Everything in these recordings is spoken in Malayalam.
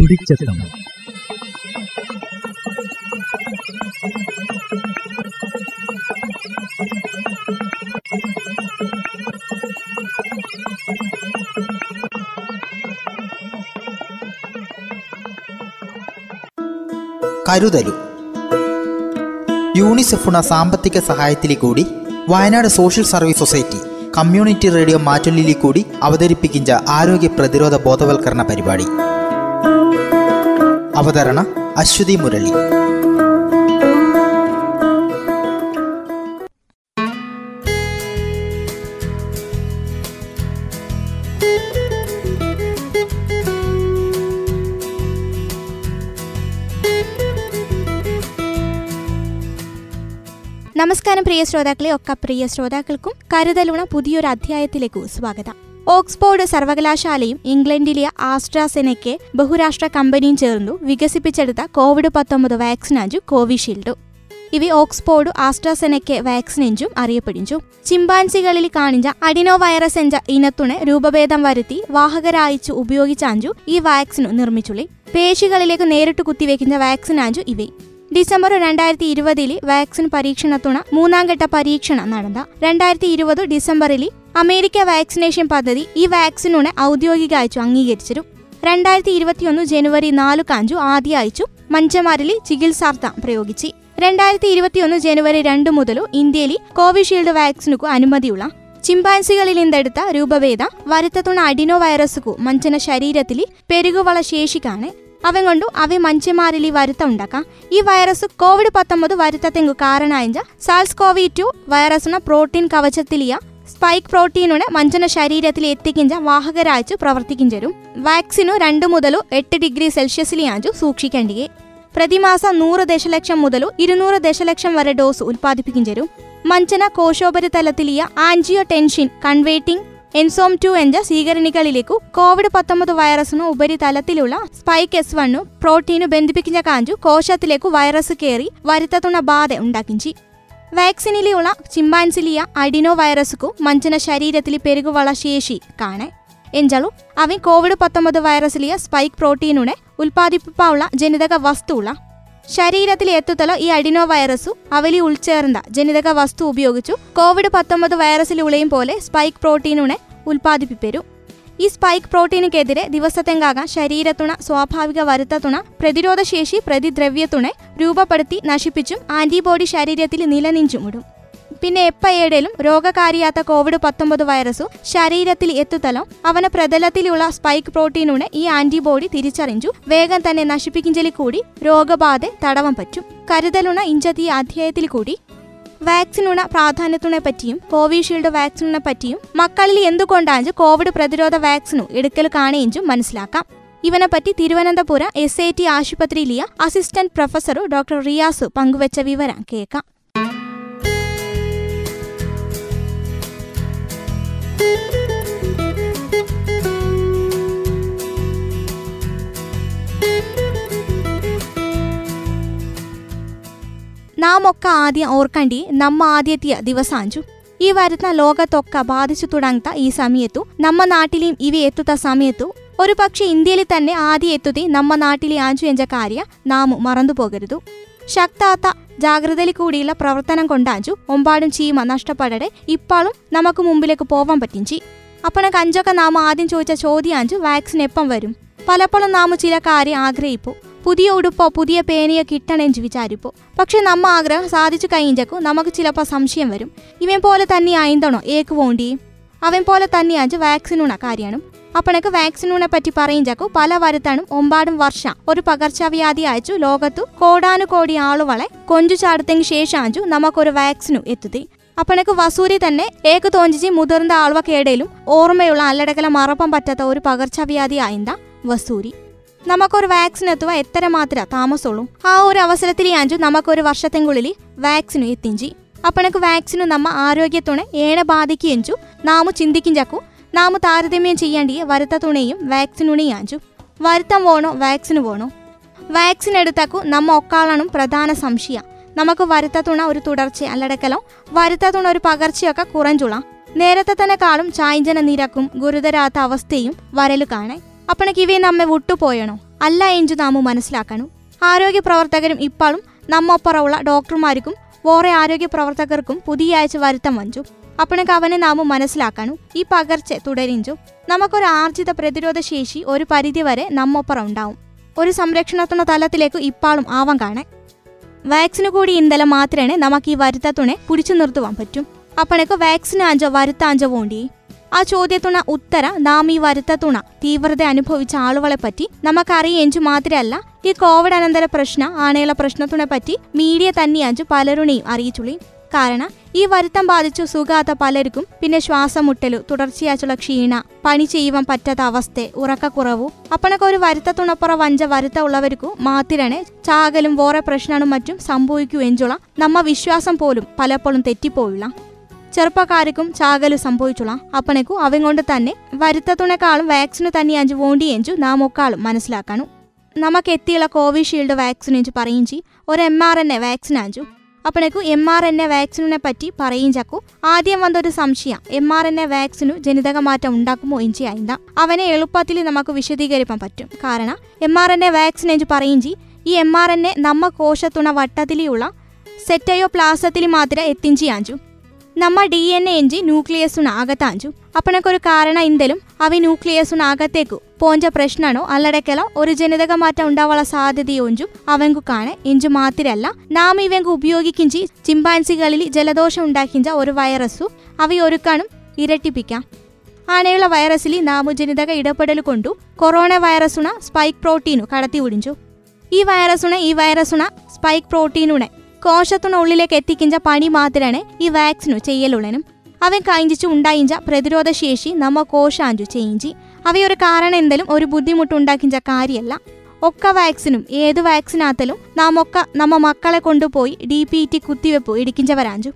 തുടിച്ചെത്തം. കരുതലു. യൂണിസെഫുണ സാമ്പത്തിക സഹായത്തിലെ കൂടി Wayanad social service society community radio മാറ്റൊല്ലിലെ കൂടി അവതരിപ്പിക്കുന്ന ആരോഗ്യ പ്രതിരോധ ബോധവൽക്കരണ പരിപാടി. അവതരണ അശ്വതി മുരളി. നമസ്കാരം പ്രിയ ശ്രോതാക്കളെ ഒക്കെ പ്രിയ ശ്രോതാക്കൾക്കും കരുതലുണ പുതിയൊരു അധ്യായത്തിലേക്ക് സ്വാഗതം. ഓക്സ്ഫോർഡ് സർവകലാശാലയും ഇംഗ്ലണ്ടിലെ ആസ്ട്രാസെനയ്ക്ക് ബഹുരാഷ്ട്ര കമ്പനിയും ചേർന്നു വികസിപ്പിച്ചെടുത്ത കോവിഡ് പത്തൊമ്പത് വാക്സിനാഞ്ചു കോവിഷീൽഡും. ഇവ ഓക്സ്ഫോർഡ് ആസ്ട്രാസെനയ്ക്ക് വാക്സിനെഞ്ചും അറിയപ്പെടിഞ്ചു ചിമ്പാൻസികളിൽ കാണിച്ച അഡിനോ വൈറസ് എഞ്ച ഇനത്തുണെ രൂപഭേദം വരുത്തി വാഹകരായിച്ചു ഉപയോഗിച്ചാഞ്ചു ഈ വാക്സിനു നിർമ്മിച്ചുള്ളി. പേശികളിലേക്ക് നേരിട്ട് കുത്തിവെക്കുന്ന വാക്സിനാഞ്ചു ഇവ. ഡിസംബർ രണ്ടായിരത്തി ഇരുപതിൽ വാക്സിൻ പരീക്ഷണത്തുണ മൂന്നാം ഘട്ട പരീക്ഷണം നടന്ന. രണ്ടായിരത്തി ഇരുപത് ഡിസംബറിൽ അമേരിക്ക വാക്സിനേഷൻ പദ്ധതി ഈ വാക്സിനോടെ ഔദ്യോഗിക അയച്ചു അംഗീകരിച്ചിരും രണ്ടായിരത്തി ഇരുപത്തിയൊന്ന് ജനുവരി നാലു കാഞ്ചു ആദ്യ അയച്ചു മഞ്ചമാരിലെ ചികിത്സാർത്ഥം പ്രയോഗിച്ചു. രണ്ടായിരത്തി ഇരുപത്തിയൊന്ന് ജനുവരി രണ്ട് മുതലു ഇന്ത്യയിൽ കോവിഷീൽഡ് വാക്സിനുക്കു അനുമതിയുള്ള ചിമ്പാൻസികളിൽ നിന്നെടുത്ത രൂപഭേദ വരുത്തത്തുണ അഡിനോ വൈറസുക്കു മഞ്ചന ശരീരത്തിൽ പെരുകുവള ശേഷിക്കാണ്. അവൻ കൊണ്ടു അവ മഞ്ചമാരിലെ വരുത്ത ഉണ്ടാക്കാം. ഈ വൈറസ് കോവിഡ് പത്തൊമ്പത് വരുത്തത്തെങ്കു കാരണായ സാൽസ് കോവി ടു വൈറസിന പ്രോട്ടീൻ കവചത്തിലിയ സ്പൈക്ക് പ്രോട്ടീനുടെ മഞ്ചന ശരീരത്തിൽ എത്തിക്കിഞ്ച പ്രവർത്തിക്കും പ്രവർത്തിക്കിഞ്ചരും വാക്സിനു രണ്ട് മുതലു എട്ട് ഡിഗ്രി സെൽഷ്യസിലെയാഞ്ചു സൂക്ഷിക്കേണ്ടിയേ. പ്രതിമാസം നൂറ് ദശലക്ഷം മുതൽ ഇരുന്നൂറ് ദശലക്ഷം വരെ ഡോസ് ഉൽപ്പാദിപ്പിക്കും ചേരും മഞ്ചന കോശോപരിതലത്തിലിയ angiotensin converting enzyme two എഞ്ച സ്വീകരണികളിലേക്കു കോവിഡ് പത്തൊമ്പത് വൈറസിനു ഉപരിതലത്തിലുള്ള സ്പൈക്ക് എസ് വണ്ണു പ്രോട്ടീനു ബന്ധിപ്പിക്കുന്ന കാഞ്ചു കോശത്തിലേക്കു വൈറസ് കയറി വരുത്തത്തുണ ബാധ ഉണ്ടാക്കിഞ്ചി. വാക്സിനിലെയുള്ള ചിമ്പാൻസിലിയ അഡിനോ വൈറസുക്കു മഞ്ചന ശരീരത്തിൽ പെരുകുവള ശേഷി കാണെ എഞ്ചളു അവൻ കോവിഡ് പത്തൊമ്പത് വൈറസിലിയ സ്പൈക്ക് പ്രോട്ടീനുടെ ഉൽപ്പാദിപ്പിക്കാവുള്ള ജനിതക വസ്തുള്ള ശരീരത്തിൽ എത്തുത്തലോ ഈ അഡിനോ വൈറസു അവലി ഉൾച്ചേർന്ന ജനിതക വസ്തു ഉപയോഗിച്ചു കോവിഡ് പത്തൊമ്പത് വൈറസിലുള്ളയും പോലെ സ്പൈക്ക് പ്രോട്ടീനുടെ ഉൽപ്പാദിപ്പിപ്പരും. ഈ സ്പൈക്ക് പ്രോട്ടീനുക്കെതിരെ ദിവസത്തെങ്കാകാൻ ശരീരത്തുണ സ്വാഭാവിക വരുത്തത്തുണ പ്രതിരോധശേഷി പ്രതിദ്രവ്യത്തുണെ രൂപപ്പെടുത്തി നശിപ്പിച്ചും ആന്റിബോഡി ശരീരത്തിൽ നിലനിഞ്ചുമിടും. പിന്നെ എപ്പയേടേലും രോഗകാരിയാത്ത കോവിഡ് പത്തൊമ്പത് വൈറസു ശരീരത്തിൽ എത്തുത്തലോ അവന പ്രതലത്തിലുള്ള സ്പൈക്ക് പ്രോട്ടീനുണ ഈ ആന്റിബോഡി തിരിച്ചറിഞ്ഞു വേഗം തന്നെ നശിപ്പിക്കിഞ്ചലിൽ കൂടി രോഗബാധ തടവാൻ പറ്റും. കരുതലുണ ഇഞ്ചതി അധ്യായത്തിൽ കൂടി വാക്സിനുണ പ്രാധാന്യത്തിനെ പറ്റിയും കോവിഷീൽഡ് വാക്സിനെ പറ്റിയും മക്കളിൽ എന്തുകൊണ്ടാണ് കോവിഡ് പ്രതിരോധ വാക്സിനു എടുക്കൽ കാണേഞ്ചും മനസ്സിലാക്കാം. ഇവനെപ്പറ്റി തിരുവനന്തപുരം എസ് ഐ ടി ആശുപത്രിയിലെ അസിസ്റ്റന്റ് പ്രൊഫസറു ഡോക്ടർ റിയാസു പങ്കുവച്ച വിവരം കേൾക്കാം. നാം ഒക്കെ ആദ്യം ഓർക്കണ്ടി നമ്മ ആദ്യത്തെ ദിവസാഞ്ചു. ഈ വരുന്ന ലോകത്തൊക്കെ ബാധിച്ചു തുടങ്ങത്ത ഈ സമയത്തു നമ്മ നാട്ടിലെയും ഇവ എത്തുത്ത സമയത്തു ഒരു പക്ഷെ ഇന്ത്യയിൽ തന്നെ ആദ്യം എത്തുതി നമ്മ നാട്ടിലെ ആഞ്ചു എന്ന കാര്യം നാം മറന്നു പോകരുത്. ശക്താത്ത ജാഗ്രതയിൽ കൂടിയുള്ള പ്രവർത്തനം കൊണ്ടാഞ്ചു ഒമ്പാടും ചീമ നഷ്ടപ്പെടടെ ഇപ്പോഴും നമുക്ക് മുമ്പിലേക്ക് പോവാൻ പറ്റിഞ്ചി. അപ്പണ കഞ്ചൊക്കെ നാം ആദ്യം ചോദിച്ച ചോദ്യം ചോദ്യാഞ്ചു വാക്സിൻ എപ്പം വരും. പലപ്പോഴും നാം ചില കാര്യം ആഗ്രഹിപ്പു. പുതിയ ഉടുപ്പോ പുതിയ പേനയോ കിട്ടണമെന്ന് വിചാരിപ്പോ. പക്ഷെ നമ്മ ആഗ്രഹം സാധിച്ചു കഴിഞ്ഞേക്കു നമുക്ക് ചിലപ്പോൾ സംശയം വരും. ഇവൻ പോലെ തന്നെ ആയിന്തണോ ഏക്ക് പോണ്ടി അവൻ പോലെ തന്നെ തന്നെയാഞ്ചു വാക്സിനൂണ കാര്യമാണ് അപ്പണക്ക് വാക്സിനൂണെ പറ്റി പറയുഞ്ചാക്കു പല വരുത്താനും ഒമ്പാടും വർഷം. ഒരു പകർച്ചവ്യാധി അയച്ചു ലോകത്തു കോടാനുകോടി ആളുകളെ കൊഞ്ചു ചാടത്തിന് ശേഷാഞ്ചു നമുക്കൊരു വാക്സിനു എത്തുതി. അപ്പണക്ക് വസൂരി തന്നെ ഏക്ക് തോഞ്ചിച്ച് മുതിർന്ന ആൾവക്കേടയിലും ഓർമ്മയുള്ള അല്ലടക്കല മറപ്പം പറ്റാത്ത ഒരു പകർച്ചവ്യാധി ആയിന്താ വസൂരി. നമുക്കൊരു വാക്സിൻ എത്തുക എത്ര മാത്രമേ താമസമുള്ളൂ? ആ ഒരു അവസരത്തിൽ അഞ്ചു നമുക്കൊരു വർഷത്തിനുള്ളിൽ വാക്സിനും എത്തിഞ്ചി. അപ്പണക്ക് വാക്സിനും നമ്മ ആരോഗ്യത്തുണെ ഏണ ബാധിക്കുകയും നാമു ചിന്തിക്കും ചക്കു. നാമു താരതമ്യം ചെയ്യേണ്ടിയ വരുത്ത തുണയും വാക്സിനുണയും അഞ്ചു വരുത്തം വേണോ വാക്സിന് വേണോ? വാക്സിൻ എടുത്താക്കു നമ്മ ഒക്കാളാണും പ്രധാന സംശയ. നമുക്ക് വരുത്ത തുണ ഒരു തുടർച്ച അല്ലടക്കലോ വരുത്ത തുണ ഒരു പകർച്ചയൊക്കെ കുറഞ്ചുള്ള നേരത്തെ തന്നെ കാളും ചായഞ്ചന നിരക്കും ഗുരുതരാത്ത അവസ്ഥയും വരലു കാണേ അപ്പണക്ക് ഇവയെ നമ്മെ വിട്ടുപോയണോ? അല്ല എഞ്ചു നാമു മനസ്സിലാക്കണം. ആരോഗ്യ പ്രവർത്തകരും ഇപ്പോഴും നമ്മൊപ്പറമുള്ള ഡോക്ടർമാർക്കും വേറെ ആരോഗ്യ പ്രവർത്തകർക്കും പുതിയ ആഴ്ച വരുത്തം വഞ്ചു. അപ്പണക്ക് അവനെ നാമു മനസ്സിലാക്കണം. ഈ പകർച്ച തുടരിഞ്ചു. നമുക്കൊരു ആർജിത പ്രതിരോധ ശേഷി ഒരു പരിധി വരെ നമ്മൊപ്പറം ഉണ്ടാവും ഒരു സംരക്ഷണത്തിന തലത്തിലേക്ക് ഇപ്പോഴും ആവാൻ കാണേ. വാക്സിന് കൂടി ഇന്നലെ മാത്രമേ നമുക്ക് ഈ വരുത്തത്തുണെ പിടിച്ചു നിർത്തുവാൻ പറ്റും. അപ്പണക്ക് വാക്സിന് അഞ്ചോ വരുത്താഞ്ചോ വേണ്ടി ആ ചോദ്യത്തുണ ഉത്തര നാം ഈ വരുത്തത്തുണ തീവ്രത അനുഭവിച്ച ആളുകളെ പറ്റി നമുക്കറിയേഞ്ചു മാത്രമല്ല ഈ കോവിഡ് അനന്തര പ്രശ്ന ആണെയുള്ള പ്രശ്നത്തിനെ പറ്റി മീഡിയ തന്നെയഞ്ചു പലരുടെയും അറിയിച്ചുള്ളി. കാരണം ഈ വരുത്തം ബാധിച്ചു സുഖാത്ത പലർക്കും പിന്നെ ശ്വാസം മുട്ടലു തുടർച്ചയായിട്ടുള്ള ക്ഷീണ പണി ചെയ്യുവാൻ പറ്റാത്ത അവസ്ഥ ഉറക്കക്കുറവു അപ്പണക്ക് ഒരു വരുത്തത്തുണപ്പുറ വഞ്ച വരുത്ത ഉള്ളവർക്കു മാത്തിരണെ ചാകലും വേറെ പ്രശ്നങ്ങളും മറ്റും സംഭവിക്കൂ എഞ്ചുള്ള നമ്മ വിശ്വാസം പോലും പലപ്പോഴും തെറ്റിപ്പോയില്ല ചെറുപ്പക്കാർക്കും ചാകൽ സംഭവിച്ചുള്ള അപ്പണക്കു അവൻ കൊണ്ട് തന്നെ വരുത്തത്തുണേക്കാളും വാക്സിന് തന്നെ അഞ്ചു വോണ്ടി എഞ്ചു നാം ഒക്കാളും മനസ്സിലാക്കണം. നമുക്ക് എത്തിയുള്ള കോവിഷീൽഡ് വാക്സിൻ എഞ്ചു പറയും ചെയ്. ഒരു M R N A vaccine അഞ്ചു. അപ്പണക്കു എം ആർ എൻ എ വാക്സിനെ പറ്റി പറയും ചക്കു. ആദ്യം വന്നൊരു സംശയം. M R N A vaccine ജനിതക മാറ്റം ഉണ്ടാക്കുമോ എഞ്ചി ആയിന്താ അവനെ എളുപ്പത്തിൽ നമുക്ക് വിശദീകരിക്കാൻ പറ്റും. കാരണം M R N A vaccine എഞ്ചു പറയും ചെയ്. ഈ എം ആർ എൻ എ നമ്മ കോശത്തുണ വട്ടത്തിലുള്ള സെറ്റയോ പ്ലാസത്തിൽ മാത്രമേ എത്തിഞ്ചി ആഞ്ചു ನಮ್ಮ ಡಿ ಎನ್ ಎ ಎಂಜಿ ನ್ಯೂಕ್ಲಿಯಸ್ಸು ಆಗತಾಂಜು ಅಪನಕ್ಕೊರು ಕಾರಣ ಇಂದലും അവി ന്യൂക്ലിയസുന അകത്തേക്കു പോഞ്ച പ്രശ്നാണോ അല്ലടക്കലോ ഒരു ജനിതക മാറ്റം ഉണ്ടാവാനുള്ള സാധ്യതയൊഞ്ചും അവങ്കു കാണെ ഇഞ്ചു മാത്രല്ല നാം ഇവങ്കു ഉപയോഗിക്കിഞ്ചി ചിമ്പാൻസികളിൽ ജലദോഷം ഉണ്ടാക്കിഞ്ച ഒരു വൈറസു അവി ഒരുക്കാനും ഇരട്ടിപ്പിക്കാം. ആനയുള്ള വൈറസിൽ നാമുജനിതക ഇടപെടൽ കൊണ്ടു കൊറോണ വൈറസുണ സ്പൈക്ക് പ്രോട്ടീനു കടത്തി ഒടിഞ്ചു ഈ വൈറസുണ ഈ വൈറസുണ സ്പൈക്ക് പ്രോട്ടീനുണെ കോശത്തുണ ഉള്ളിലേക്ക് എത്തിക്കിഞ്ച പണി മാത്രമാണ് ഈ വാക്സിനു ചെയ്യലുള്ളനും. അവൻ കഴിഞ്ഞിച്ചു ഉണ്ടായിഞ്ച പ്രതിരോധ ശേഷി നമ്മ കോശാഞ്ചു ചെയ്യിഞ്ചി. അവയൊരു കാരണം എന്തെങ്കിലും ഒരു ബുദ്ധിമുട്ട് ബുദ്ധിമുട്ടുണ്ടാക്കിഞ്ച കാര്യമല്ല ഒക്ക വാക്സിനും ഏത് വാക്സിനാത്തലും നാം ഒക്കെ നമ്മ മക്കളെ കൊണ്ടുപോയി ഡി പി ടി കുത്തിവെപ്പ് ഇടിക്കിഞ്ചവരാഞ്ചു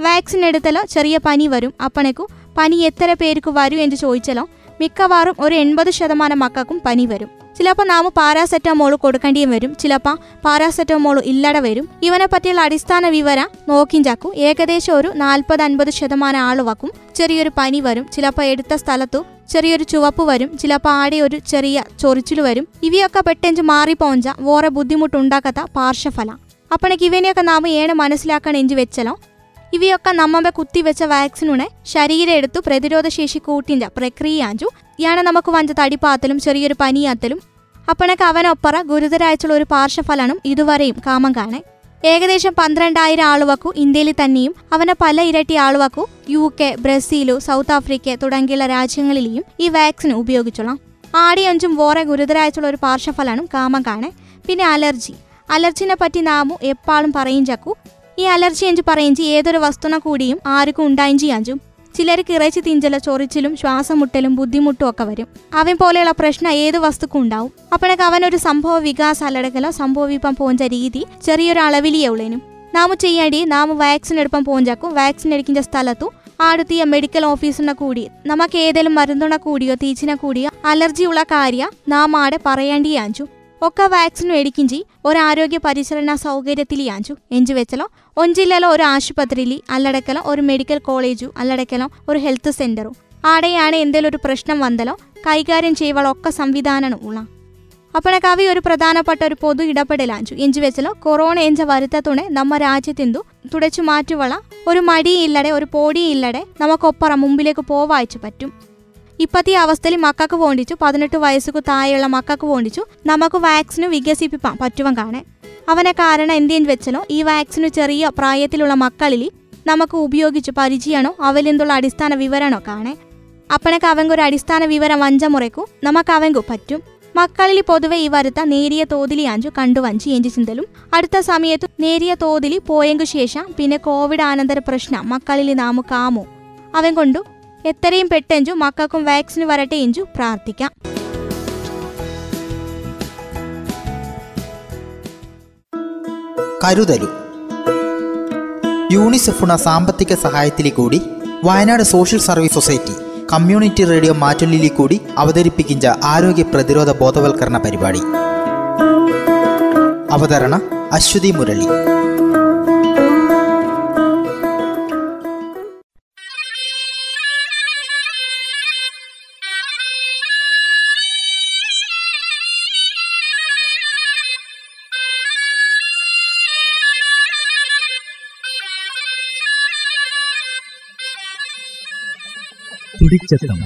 വാക്സിൻ എടുത്തലോ ചെറിയ പനി വരും അപ്പണേക്കു പനി എത്ര പേർക്ക് വരും എന്ന് ചോദിച്ചാലോ മിക്കവാറും ഒരു എൺപത് ശതമാനം മക്കൾക്കും പനി വരും. ചിലപ്പോൾ നാം പാരാസെറ്റമോൾ കൊടുക്കേണ്ടിയും വരും. ചിലപ്പോൾ പാരാസെറ്റമോൾ ഇല്ലട വരും. ഇവനെ പറ്റിയുള്ള അടിസ്ഥാന വിവരം നോക്കിഞ്ചാക്കും ഏകദേശം ഒരു നാൽപ്പത് അൻപത് ശതമാനം ആളുവാക്കും ചെറിയൊരു പനി വരും. ചിലപ്പോൾ എടുത്ത സ്ഥലത്തു ചെറിയൊരു ചുവപ്പ് വരും. ചിലപ്പോൾ ആടെ ഒരു ചെറിയ ചൊറിച്ചിൽ വരും. ഇവയൊക്കെ പെട്ടെഞ്ച് മാറിപ്പോഞ്ച വേറെ ബുദ്ധിമുട്ടുണ്ടാക്കാത്ത പാർശ്വഫല. അപ്പണക്ക് ഇവനെയൊക്കെ നാം ഏണ് മനസ്സിലാക്കണം എഞ്ചി വെച്ചലോ? ഇവയൊക്കെ നമ്മമ്മ കുത്തിവെച്ച വാക്സിനുണെ ശരീരം എടുത്തു പ്രതിരോധ ശേഷി കൂട്ടിഞ്ച പ്രക്രിയാഞ്ചു. ഇയാണ് നമുക്ക് വഞ്ച തടിപ്പാത്തലും ചെറിയൊരു പനിയാത്തലും. അപ്പണക്ക് അവനൊപ്പറ ഗുരുതരായിട്ടുള്ള ഒരു പാർശ്വഫലനും ഇതുവരെയും കാമം കാണേ. ഏകദേശം പന്ത്രണ്ടായിരം ആളുവക്കു ഇന്ത്യയിൽ തന്നെയും അവനെ പല ഇരട്ടി ആളുവക്കു U K Brazil South Africa തുടങ്ങിയുള്ള രാജ്യങ്ങളിലെയും ഈ വാക്സിൻ ഉപയോഗിച്ചോളാം. ആടിയഞ്ചും വേറെ ഗുരുതരായിട്ടുള്ള ഒരു പാർശ്വഫലനും കാമം കാണേ. പിന്നെ അലർജി. അലർജിനെ പറ്റി നാമു എപ്പോഴും പറയും ചക്കു. ഈ അലർജി എഞ്ചു പറയിഞ്ചി ഏതൊരു വസ്തുന കൂടിയും ആർക്കും ഉണ്ടായും ചെയ്യാഞ്ചും ചിലർക്ക് ഇറച്ചി തിഞ്ചല ചൊറിച്ചിലും ശ്വാസം മുട്ടലും ബുദ്ധിമുട്ടും ഒക്കെ വരും. അവൻ പോലെയുള്ള പ്രശ്നം ഏത് വസ്തുക്കും ഉണ്ടാവും. അപ്പോഴൊക്കെ അവനൊരു സംഭവ വികാസ അല്ലടക്കലോ സംഭവിപ്പം പോഞ്ച രീതി ചെറിയൊരു അളവിലിയേ ഉള്ളേനും. നാമു ചെയ്യേണ്ടി നാമു വാക്സിൻ എടുപ്പം പോഞ്ചാക്കും. വാക്സിൻ എടുക്കുന്ന സ്ഥലത്തു ആടുത്തിയ മെഡിക്കൽ ഓഫീസിനെ കൂടി നമുക്ക് ഏതെങ്കിലും മരുന്നുണ കൂടിയോ തീച്ചിനെ കൂടിയോ അലർജിയുള്ള കാര്യ നാം ആടെ പറയേണ്ടിയാഞ്ചു. ഒക്കെ വാക്സിൻ മേടിക്കിഞ്ചി ഒരു ആരോഗ്യ പരിചരണ സൗകര്യത്തിൽ യാഞ്ചു. എഞ്ചു വെച്ചലോ. ഒഞ്ചില്ലലോ ഒരു ആശുപത്രിയിൽ അല്ലടക്കലോ ഒരു മെഡിക്കൽ കോളേജു അല്ലടക്കലോ ഒരു ഹെൽത്ത് സെന്ററും ആടെയാണ് എന്തെങ്കിലും ഒരു പ്രശ്നം വന്നലോ കൈകാര്യം ചെയ്യുവളൊക്കെ സംവിധാനം ഉള്ള. കവി ഒരു പ്രധാനപ്പെട്ട ഒരു പൊതു ഇടപെടലാഞ്ചു എഞ്ചു വെച്ചലോ കൊറോണ എഞ്ച വരുത്തത്തുണെ നമ്മ രാജ്യത്തിന്തു? തുടച്ചു മാറ്റുവള. ഒരു മടിയില്ലടെ ഒരു പൊടിയില്ലടെ നമുക്കൊപ്പറ മുമ്പിലേക്ക് പോവായിച്ചു പറ്റും. ഇപ്പത്തെ അവസ്ഥയിൽ മക്കൾക്ക് വേണ്ടിച്ചു പതിനെട്ട് വയസ്സുക്ക് താഴെയുള്ള മക്കൾക്ക് വേണ്ടിച്ചു നമുക്ക് വാക്സിന് വികസിപ്പിപ്പാൻ പറ്റുവാൻ കാണേ. അവനെ കാരണം എന്തെന്ന് വെച്ചാലോ ഈ വാക്സിന് ചെറിയ പ്രായത്തിലുള്ള മക്കളിൽ നമുക്ക് ഉപയോഗിച്ച് പരിചയണോ അവലെന്തുള്ള അടിസ്ഥാന വിവരണോ കാണേ. അപ്പണക്ക് അവങ്ക ഒരു അടിസ്ഥാന വിവരം വഞ്ചമുറയ്ക്കു നമുക്ക് അവങ്കു പറ്റും. മക്കളിൽ പൊതുവെ ഈ വരുത്ത നേരിയ തോതിലി അഞ്ചു കണ്ടുവഞ്ചി എഞ്ചി ചിന്തലും. അടുത്ത സമയത്ത് നേരിയ തോതിലി പോയെങ്കു ശേഷം പിന്നെ കോവിഡ് ആനന്തര പ്രശ്നം മക്കളിൽ നാമു കാമോ അവൻ കൊണ്ടു എത്രയും പെട്ടെഞ്ചു മക്കൾക്കും വാക്സിന് വരട്ടെ എഞ്ചു പ്രാർത്ഥിക്കാം. കരുതലു യൂണിസെഫുണ സാമ്പത്തിക സഹായത്തിലെ കൂടി Wayanad social service society community radio മാറ്റൊല്ലിലി കൂടി അവതരിപ്പിക്കുന്ന ആരോഗ്യ പ്രതിരോധ ബോധവൽക്കരണ പരിപാടി. അവതരണ അശ്വതി മുരളി. തുടിച്ചെത്തം